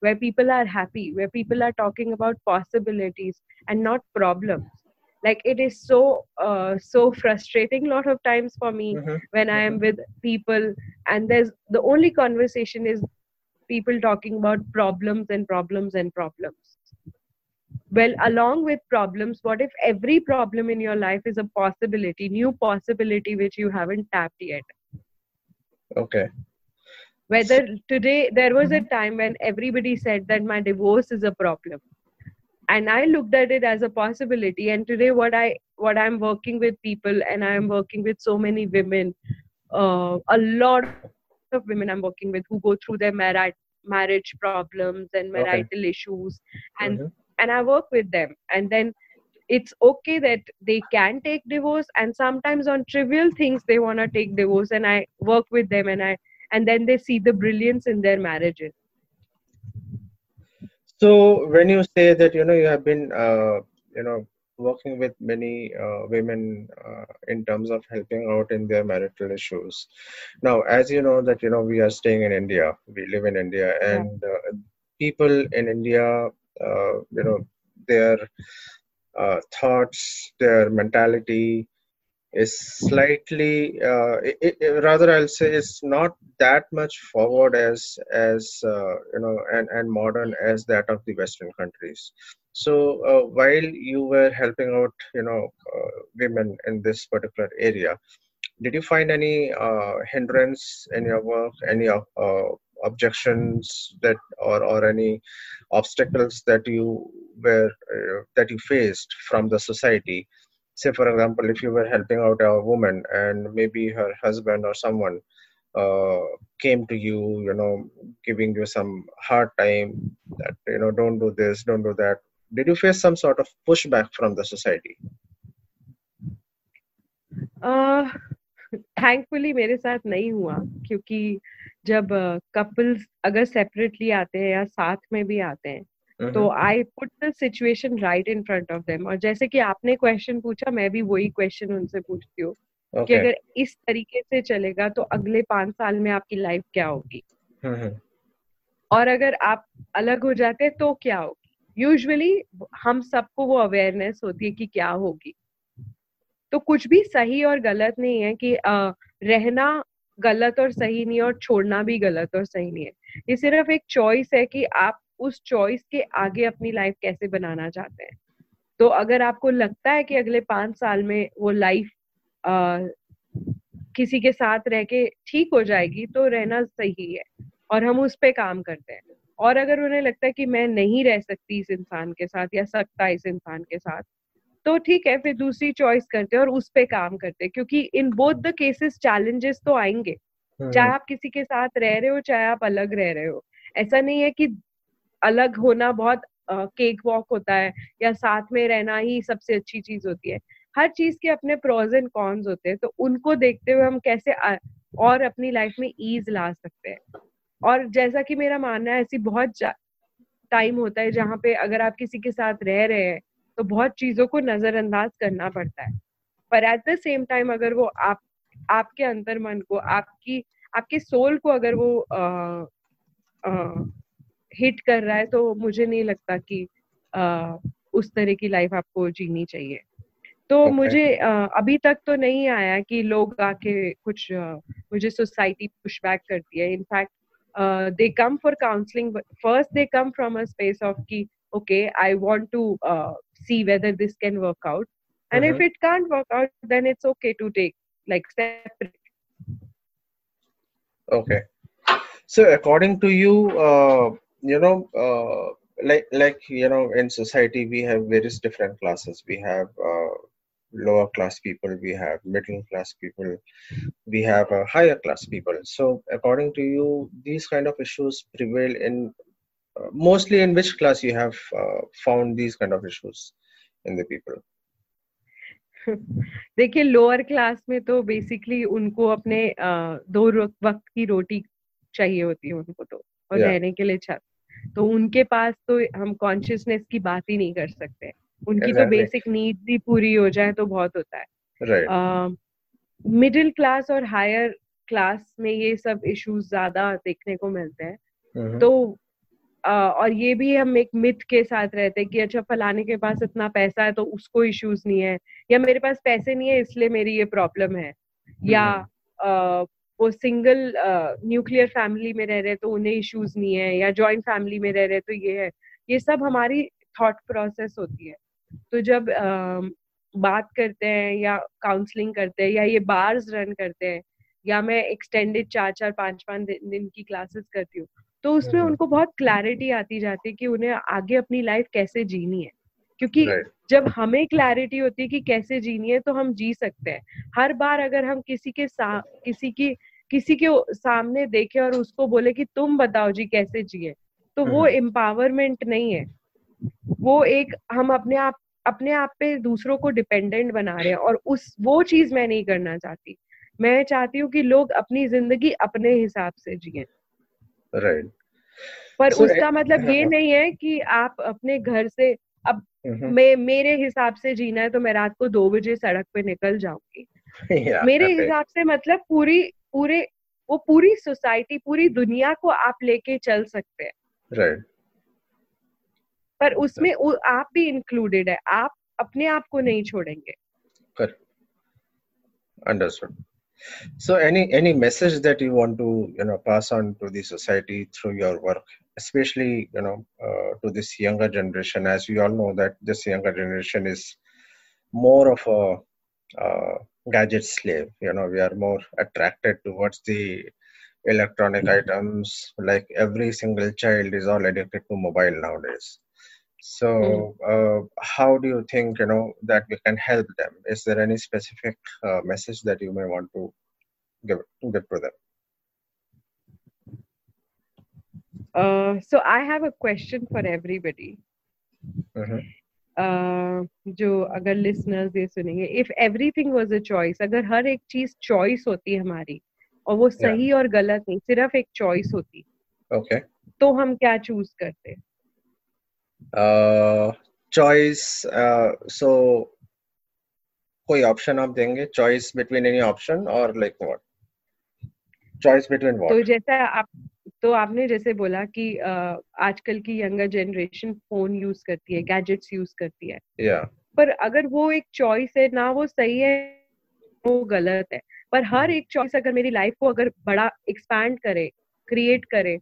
where people are happy where people are talking about possibilities and not problems like it is so uh, so frustrating a lot of times for me mm-hmm. when i am mm-hmm. with people and there's the only conversation is people talking about problems and problems and problems well along with problems what if every problem in your life is a possibility new possibility which you haven't tapped yet okay whether today there was a mm-hmm. time when everybody said that my divorce is a problem and i looked at it as a possibility and today what i what i'm working with people and i'm working with so many women uh, a lot of women i'm working with who go through their marriage marriage problems and marital okay. issues and mm-hmm. and i work with them and then it's okay that they can take divorce and sometimes on trivial things they want to take divorce and i work with them and i and then they see the brilliance in their marriages so when you say that you know you have been uh, you know working with many uh, women uh, in terms of helping out in their marital issues. Now as you know that you know we are staying in india. We live in india. And uh, people in india uh, you know their uh, thoughts, their mentality is slightly, uh, it, it, rather I'll say, it's not that much forward as as uh, you know and and modern as that of the Western countries. So uh, while you were helping out, you know, uh, women in this particular area, did you find any uh, hindrance in your work? Any objections that or or any obstacles that you were uh, that you faced from the society say for example if you were helping out a woman and maybe her husband or someone uh, came to you you know giving you some hard time that you know don't do this don't do that did you face some sort of pushback from the society uh, thankfully मेरे साथ नहीं हुआ क्योंकि जब couples अगर separately आते हैं या साथ में भी आते हैं तो I put the situation right in front of them और जैसे कि आपने क्वेश्चन पूछा मैं भी वही क्वेश्चन उनसे पूछती हूँ okay. कि अगर इस तरीके से चलेगा तो अगले पाँच साल में आपकी लाइफ क्या होगी? और अगर आप अलग हो जाते तो क्या होगी? यूजुअली हम सबको वो अवेयरनेस होती है कि क्या होगी। तो कुछ भी सही और गलत नहीं है कि आ, रहना गलत और सही नहीं है और छोड़ना भी गलत और सही नहीं है। ये सिर्फ़ एक चॉइस है कि आप उस चॉइस के आगे अपनी लाइफ कैसे बनाना चाहते हैं? तो अगर आपको लगता है कि अगले पाँच साल में वो लाइफ किसी के साथ रह के ठीक हो जाएगी तो रहना सही है और हम उस पर काम करते हैं। और अगर उन्हें लगता है कि मैं नहीं रह सकती इस इंसान के साथ या सकता इस इंसान के साथ तो ठीक है फिर दूसरी चॉइस करते हैं और उस पे काम करते हैं। क्योंकि in both the cases challenges तो आएँगे। हम्म। चाहे आप किसी के साथ रह रहे हो चाहे आप अलग रह रहे हो। ऐसा नहीं है कि अलग होना बहुत केक वॉक होता है या साथ में रहना ही सबसे अच्छी चीज़ होती है। हर चीज़ के अपने प्रोज एंड कॉन्स होते हैं तो उनको देखते हुए हम कैसे और अपनी लाइफ में ईज ला सकते हैं। और जैसा कि मेरा मानना है ऐसी बहुत टाइम होता है जहाँ पे अगर आप किसी के साथ रह रहे हैं तो बहुत चीज़ों को नजरअंदाज करना पड़ता है। पर एट द सेम टाइम अगर वो आप आपके अंतर मन को आपकी आपके सोल को अगर वो आ, आ, हिट कर रहा है तो मुझे नहीं लगता कि uh, उस तरह की लाइफ आपको जीनी चाहिए। तो okay. मुझे uh, अभी तक तो नहीं आया कि लोग आके कुछ uh, मुझे सोसाइटी पुशबैक करती है। In fact they come for counselling first they come from a space of की okay I want to see whether this can work out and if it can't work out then it's okay to take like okay so according to you you know uh, like like you know in society we have various different classes we have uh, lower class people we have middle class people we have uh, higher class people so according to you these kind of issues prevail in mostly in which class you have uh, found these kind of issues in the people देखिए lower class में तो basically उनको अपने दो वक्त की रोटी चाहिए होती है उनको तो और yeah. रहने के लिए छत तो उनके पास तो हम कॉन्शियसनेस की बात ही नहीं कर सकते। उनकी तो बेसिक नीड्स ही पूरी हो जाए तो बहुत होता है। मिडिल क्लास और हायर क्लास में ये सब इश्यूज़ ज़्यादा देखने को मिलते हैं। हम्म। तो uh, और ये भी हम एक मिथ के साथ रहते हैं कि अच्छा फलाने के पास इतना पैसा है तो उसको इश्यूज़ नहीं है या मेरे पास पैसे नहीं है इसलिए मेरी ये प्रॉब्लम है। या uh, वो सिंगल न्यूक्लियर फैमिली में रह रहे तो उन्हें इश्यूज़ नहीं है या जॉइंट फैमिली में रह रहे तो ये है। ये सब हमारी थॉट प्रोसेस होती है। तो जब uh, बात करते हैं या काउंसलिंग करते हैं या ये बार्स रन करते हैं या मैं एक्सटेंडेड चार चार पाँच पाँच दिन की क्लासेस करती हूँ तो उसमें उनको बहुत क्लैरिटी आती जाती है कि उन्हें आगे अपनी लाइफ कैसे जीनी है। क्योंकि जब हमें क्लैरिटी होती है कि कैसे जीनी है तो हम जी सकते हैं। हर बार अगर हम किसी के साथ किसी की किसी के सामने देखे और उसको बोले कि तुम बताओ जी कैसे जिए। तो वो एम्पावरमेंट नहीं है। वो एक हम अपने आप अपने आप पे दूसरों को डिपेंडेंट बना रहे हैं और उस वो चीज़ मैं नहीं करना चाहती। मैं चाहती हूँ कि लोग अपनी ज़िंदगी अपने हिसाब से जिए। Right right. पर so, उसका मतलब ये नहीं है कि आप अपने घर से अब mm-hmm. मैं मेरे हिसाब से जीना है तो मैं रात को दो बजे सड़क पे निकल जाऊँगी। Yeah, मेरे हिसाब से मतलब पूरी पूरे वो पूरी सोसाइटी पूरी दुनिया को आप लेके चल सकते हैं right. पर उसमें आप भी इंक्लूडेड है आप अपने आप को नहीं छोड़ेंगे understood so any any message that you want to you know pass on to the society through your work especially you know uh, to this younger generation as we all know that this younger generation is more of a uh, gadget slave you know we are more attracted towards the electronic items like every single child is all addicted to mobile nowadays so, mm. uh, how do you think you know that we can help them? Is there any specific uh, message that you may want to give give to them? Uh, so I have a question for everybody. Mm-hmm. Uh, जो अगर listeners ये सुनेंगे if everything was a choice अगर हर एक चीज़ choice होती हमारी और वो सही yeah. और गलत नहीं सिर्फ़ एक चॉइस होती। Okay okay. तो हम क्या चूज़ करते? चॉइस सो कोई ऑप्शन आप देंगे? चॉइस बिटवीन एनी ऑप्शन और like what choice between what तो जैसा आप तो आपने जैसे बोला कि आजकल की यंगर जनरेशन फ़ोन यूज़ करती है गैजेट्स यूज़ करती है। Yeah. पर अगर वो एक चॉइस है ना वो सही है वो गलत है। पर हर एक चॉइस अगर मेरी लाइफ को अगर बड़ा एक्सपैंड करे क्रिएट करे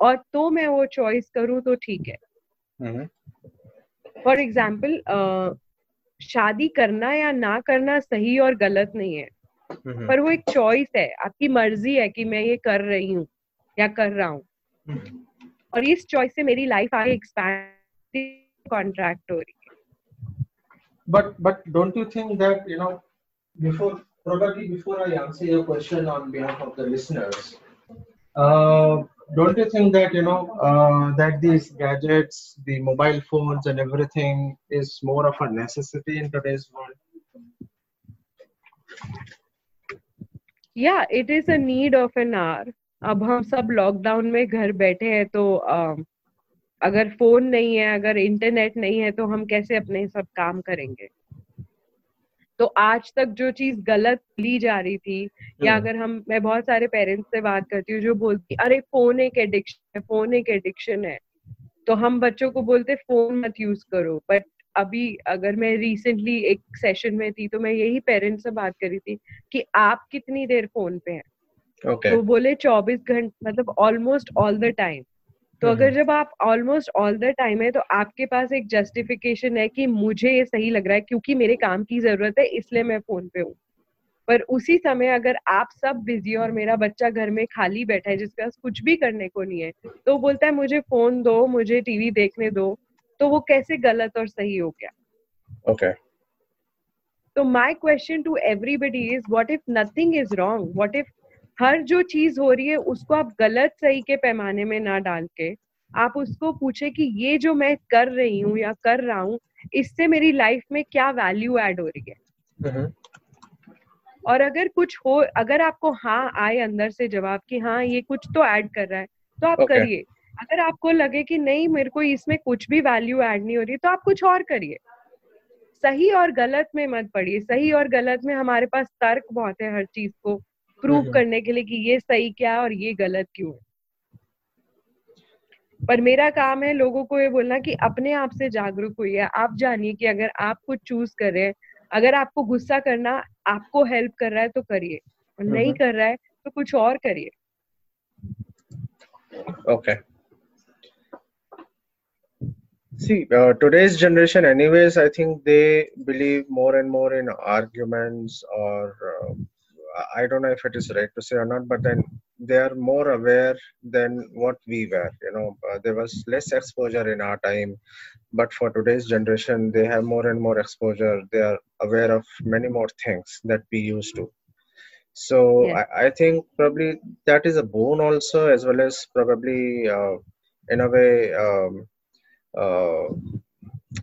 और तो मैं वो चॉइस करूँ तो ठीक है। फॉर एग्ज़ाम्पल शादी करना या ना करना सही और गलत नहीं है। पर वो एक चॉइस है आपकी मर्ज़ी है कि मैं ये कर रही हूँ। या कर रहा हूँ और इस चॉइस से मेरी लाइफ आगे एक्सपैंड कॉन्ट्रैक्ट हो रही है but but don't you think that you know before probably before i answer your question on behalf of the listeners uh, don't you think that you know uh, that these gadgets the mobile phones and everything is more of a necessity in today's world yeah it is a need of an hour अब हम सब lockdown में घर बैठे हैं तो आ, अगर phone नहीं है अगर इंटरनेट नहीं है तो हम कैसे अपने सब काम करेंगे? तो आज तक जो चीज़ गलत ली जा रही थी या हम्म। अगर हम मैं बहुत सारे पेरेंट्स से बात करती हूँ जो बोलती अरे फ़ोन एक एडिक्शन है फ़ोन एक एडिक्शन है। तो हम बच्चों को बोलते फ़ोन मत यूज़ करो। बट अभी अगर मैं रिसेंटली एक सेशन में थी तो मैं यही पेरेंट्स से बात करी थी कि आप कितनी देर फ़ोन पे हैं? Okay. तो बोले चौबीस घंटे मतलब ऑलमोस्ट ऑल द टाइम तो हम्म, अगर हम्म। जब आप ऑलमोस्ट ऑल द टाइम है तो आपके पास एक जस्टिफिकेशन है कि मुझे ये सही लग रहा है क्योंकि मेरे काम की ज़रूरत है इसलिए मैं फ़ोन पे हूँ पर उसी समय अगर आप सब बिज़ी और मेरा बच्चा घर में खाली बैठा है जिसके पास कुछ भी करने को नहीं है तो वो बोलता है मुझे फ़ोन दो मुझे टीवी देखने दो तो वो कैसे गलत और सही हो गया ओके okay. तो my question to everybody is what if nothing is wrong what if हर जो चीज़ हो रही है उसको आप गलत सही के पैमाने में ना डाल के आप उसको पूछे कि ये जो मैं कर रही हूँ या कर रहा हूँ इससे मेरी लाइफ में क्या वैल्यू ऐड हो रही है? हम्म। और अगर कुछ हो अगर आपको हाँ आए अंदर से जवाब कि हाँ ये कुछ तो ऐड कर रहा है तो आप okay. करिए। अगर आपको लगे कि नहीं मेरे को इसमें कुछ भी वैल्यू ऐड नहीं हो रही तो आप कुछ और करिए। सही और गलत में मत पड़िए। सही और गलत में हमारे पास तर्क बहुत है हर चीज़ को। प्रूव। करने के लिए कि ये सही क्या है और ये गलत क्यों है? पर मेरा काम है लोगों को ये बोलना कि अपने आप से जागरूक हुई है आप जानिए कि अगर आप कुछ चूज़ कर रहे हैं अगर आपको गुस्सा करना आपको हेल्प कर रहा है तो करिए। और नहीं हम्म। कर रहा है तो कुछ और करिए। Okay See, uh, today's generation, anyways, I think they believe more and more in arguments, or uh, I don't know if it is right to say or not, but then they are more aware than what we were. You know, uh, there was less exposure in our time, but for today's generation, they have more and more exposure. They are aware of many more things that we used to so yeah. I, I, think probably that is a boon also as well as probably uh, in a way um, uh,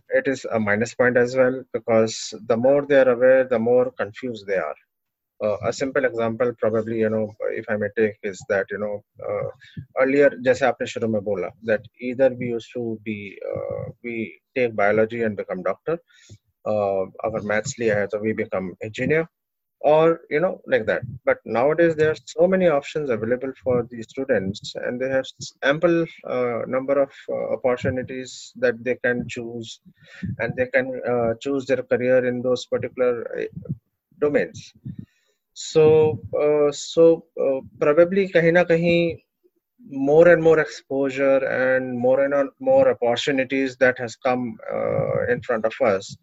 it is a minus point as well because the more they are aware the more confused they are uh, a simple example probably you know if i may take is that you know uh, earlier jaise aapne shuru mein bola that either we used to be uh, we take biology and become doctor uh, agar maths to we become engineer or you know like that. But nowadays there are so many options available for the students and they have ample uh, number of uh, opportunities that they can choose and they can uh, choose their career in those particular domains so uh, so uh, probably kahin na kahin more and more exposure and more and more opportunities that has come in front of us.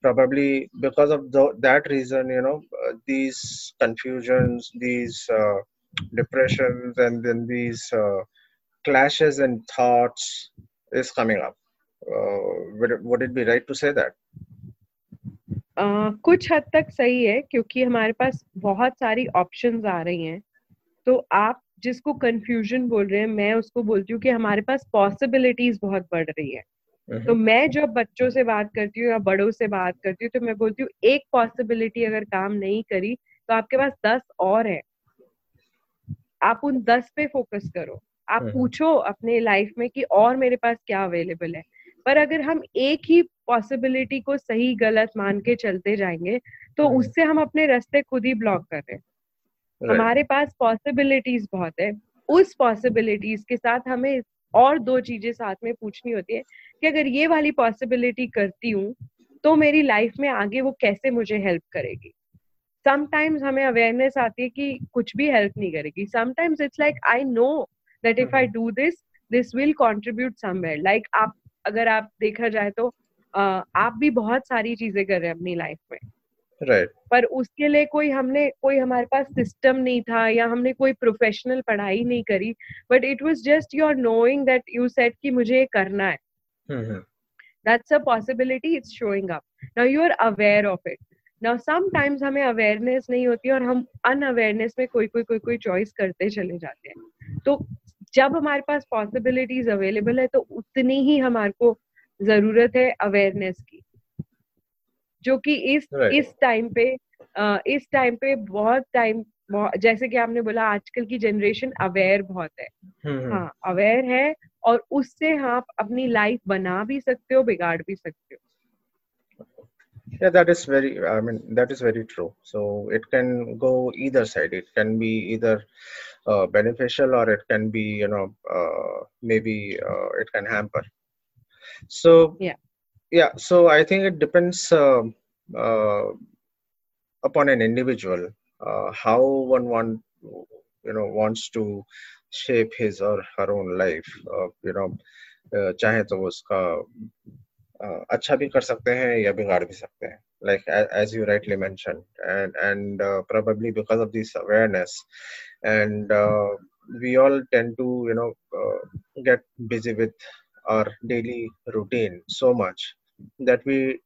Probably because of the, that reason you know uh, these confusions these uh, depressions and then these uh, clashes and thoughts is coming up. Uh, would, it, would it be right to say that uh, कुछ हद तक सही है क्योंकि हमारे पास बहुत सारी options आ रही हैं। तो आप जिसको कंफ्यूजन बोल रहे हैं मैं उसको बोलती हूँ कि हमारे पास पॉसिबिलिटीज बहुत बढ़ रही है। तो मैं जब बच्चों से बात करती हूँ या बड़ों से बात करती हूँ तो मैं बोलती हूँ एक पॉसिबिलिटी अगर काम नहीं करी तो आपके पास दस और है। आप उन दस पे फोकस करो। आप पूछो अपने लाइफ में कि और मेरे पास क्या अवेलेबल है। पर अगर हम एक ही पॉसिबिलिटी को सही गलत मान के चलते जाएँगे तो उससे हम अपने रास्ते खुद ही ब्लॉक कर रहे हैं। हमारे पास पॉसिबिलिटीज बहुत है। उस पॉसिबिलिटीज के साथ हमें और दो चीज़ें साथ में पूछनी होती है कि अगर ये वाली पॉसिबिलिटी करती हूँ तो मेरी लाइफ में आगे वो कैसे मुझे हेल्प करेगी? समटाइम्स हमें अवेयरनेस आती है कि कुछ भी हेल्प नहीं करेगी। Sometimes it's like I know that if I do this this will contribute somewhere like आप अगर आप देखा जाए तो आप भी बहुत सारी चीज़ें कर रहे हैं अपनी लाइफ में। Right. पर उसके लिए कोई हमने कोई हमारे पास सिस्टम नहीं था या हमने कोई प्रोफेशनल पढ़ाई नहीं करी but it was just your knowing that you said कि मुझे ये करना है। That's a possibility it's showing up now you are aware of it now sometimes हमें अवेयरनेस नहीं होती और हम अनअवेयरनेस में कोई कोई कोई कोई चॉइस करते चले जाते हैं। तो जब हमारे पास पॉसिबिलिटीज अवेलेबल है तो उतनी ही हमारे को ज़रूरत है अवेयरनेस की जो कि इस right. इस टाइम पे आ, इस टाइम पे बहुत टाइम जैसे कि आपने बोला आजकल की जनरेशन अवेयर बहुत है hmm. हाँ अवेयर है और उससे आप हाँ अपनी लाइफ बना भी सकते हो बिगाड़ भी सकते हो yeah that is very i mean that is very true so it can go either side it can be either uh, beneficial or it can be you know uh, maybe uh, it can hamper so yeah yeah so i think it depends uh, uh, upon an individual uh, how one want you know wants to shape his or her own life uh, you know चाहे तो वो उसका अच्छा भी कर सकते हैं या बिगाड़ भी सकते हैं like as you rightly mentioned and and uh, probably because of this awareness and uh, we all tend to you know uh, get busy with our daily routine so much that we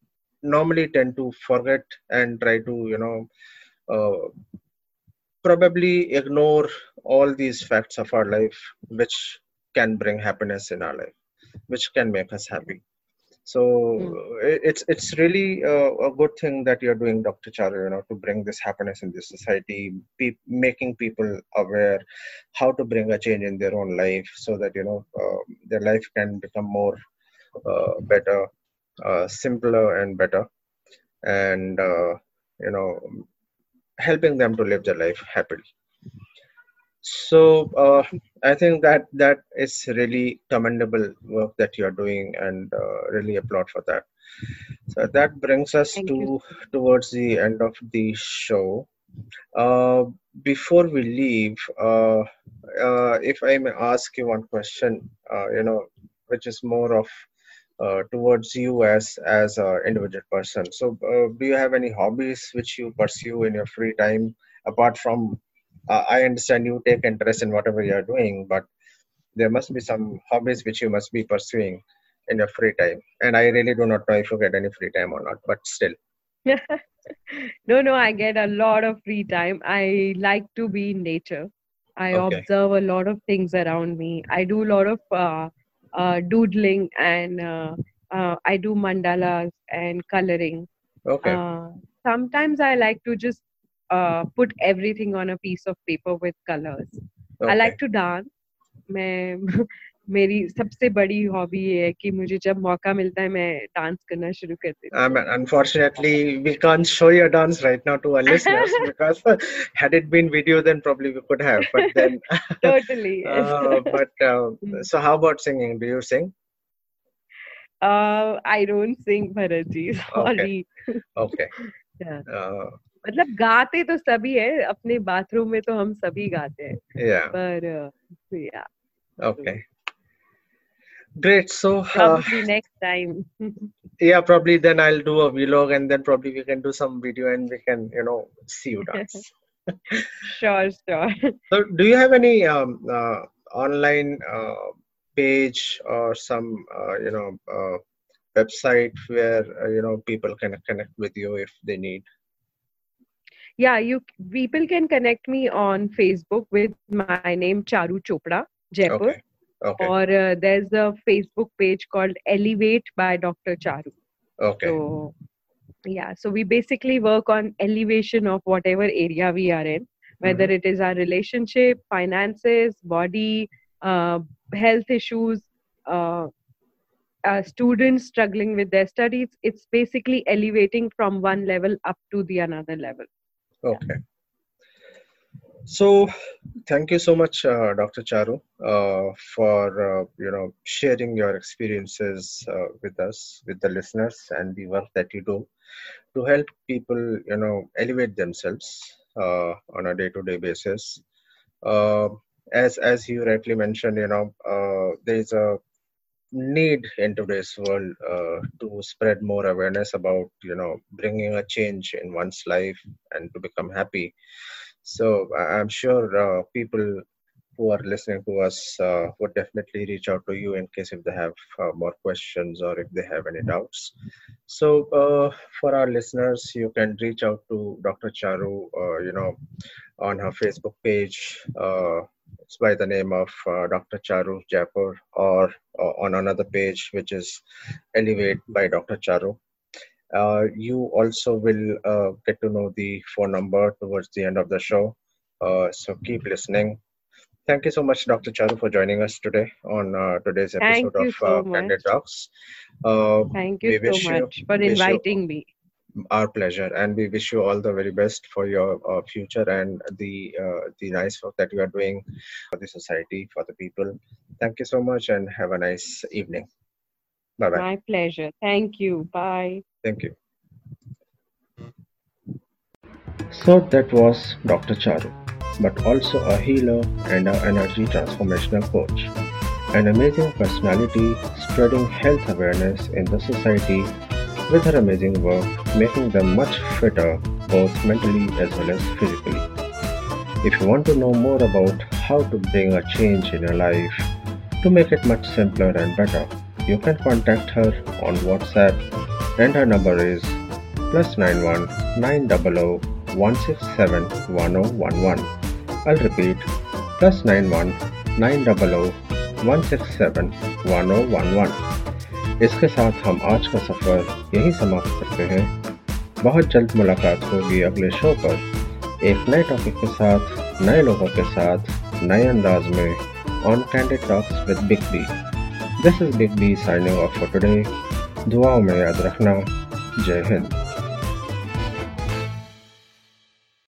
normally tend to forget and try to you know uh, probably ignore all these facts of our life which can bring happiness in our life which can make us happy so mm. it's it's really a, a, good thing that you're doing dr charu you know to bring this happiness in this society pe- making people aware how to bring a change in their own life so that you know uh, their life can become more uh, better uh, simpler and better and uh, you know helping them to live their life happily so uh, i think that that is really commendable work that you're doing and uh, really applaud for that. So that brings us Thank to you. towards the end of the show. Uh, before we leave uh, uh, if i may ask you one question uh, you know which is more of uh, towards you as as an individual person. So uh, do you have any hobbies which you pursue in your free time apart from uh, I understand you take interest in whatever you're doing, but there must be some hobbies which you must be pursuing in your free time. And I really do not know if you get any free time or not, but still. no, no, I get a lot of free time. I like to be in nature. I Okay. observe a lot of things around me. I do a lot of uh, uh, doodling and uh, uh, I do mandalas and coloring. Okay. Uh, sometimes I like to just uh, put everything on a piece of paper with colors. I okay. like to dance. मैं मेरी सबसे बड़ी hobby ये है कि मुझे जब मौका मिलता है मैं डांस करना शुरू कर देती Um, unfortunately, we can't show your dance right now to our listeners because had it been video, then probably we could have. But then, हूँ totally uh, but uh, so how about singing? Do you sing? uh, I don't sing Uh, मतलब गाते तो सभी है अपने bathroom में तो हम सभी गाते हैं yeah. पर uh, yeah Okay. Great. So, uh, next time yeah probably then i'll do a vlog and then probably we can do some video and we can you know see you dance sure sure so do you have any um, uh, online uh, page or some uh, you know uh, website where uh, you know people can connect with you if they need yeah you people can connect me on facebook with my name charu chopra jaipur. Okay okay. Or uh, there's a facebook page called elevate by dr charu. Okay. So yeah so we basically work on elevation of whatever area we are in whether Mhm. it is our relationship finances body uh, health issues uh, uh, students struggling with their studies. It's basically elevating from one level up to the another level Okay. So, thank you so much, uh, Dr. Charu, uh, for uh, you know sharing your experiences uh, with us, with the listeners, and the work that you do to help people, you know, elevate themselves uh, on a day-to-day basis. Uh, as as you rightly mentioned, you know, there is a need in today's world uh, to spread more awareness about you know bringing a change in one's life and to become happy. So i'm sure uh, people who are listening to us uh, would definitely reach out to you in case if they have uh, more questions or if they have any doubts. So uh, for our listeners you can reach out to dr charu uh, you know on her facebook page it's by the name of uh, dr charu jaipur or uh, on another page which is elevate by dr charu. Uh, you also will uh, get to know the phone number towards the end of the show. Uh, so keep listening. Thank you so much dr charu for joining us today on uh, today's episode you of so uh, candid talks. Uh, thank you so you- much for wish you- inviting me our pleasure and we wish you all the very best for your uh, future and the uh, the nice work that you are doing for the society for the people. Thank you so much and have a nice evening. Bye bye my pleasure. Thank you. Bye. Thank you. So that was dr charu but also a healer and an energy transformational coach. An amazing personality spreading health awareness in the society with her amazing work, making them much fitter both mentally as well as physically. If you want to know more about how to bring a change in your life to make it much simpler and better, you can contact her on WhatsApp and her number is plus 91 900 167 1011. I'll repeat plus 91 900 167 1011. इसके साथ हम आज का सफ़र यहीं समाप्त करते हैं। बहुत जल्द मुलाकात होगी अगले शो पर। एक नए टॉपिक के साथ, नए लोगों के साथ, नए अंदाज में on candid talks with big B this is big B signing off for today दुआओं में याद रखना। जय हिंद।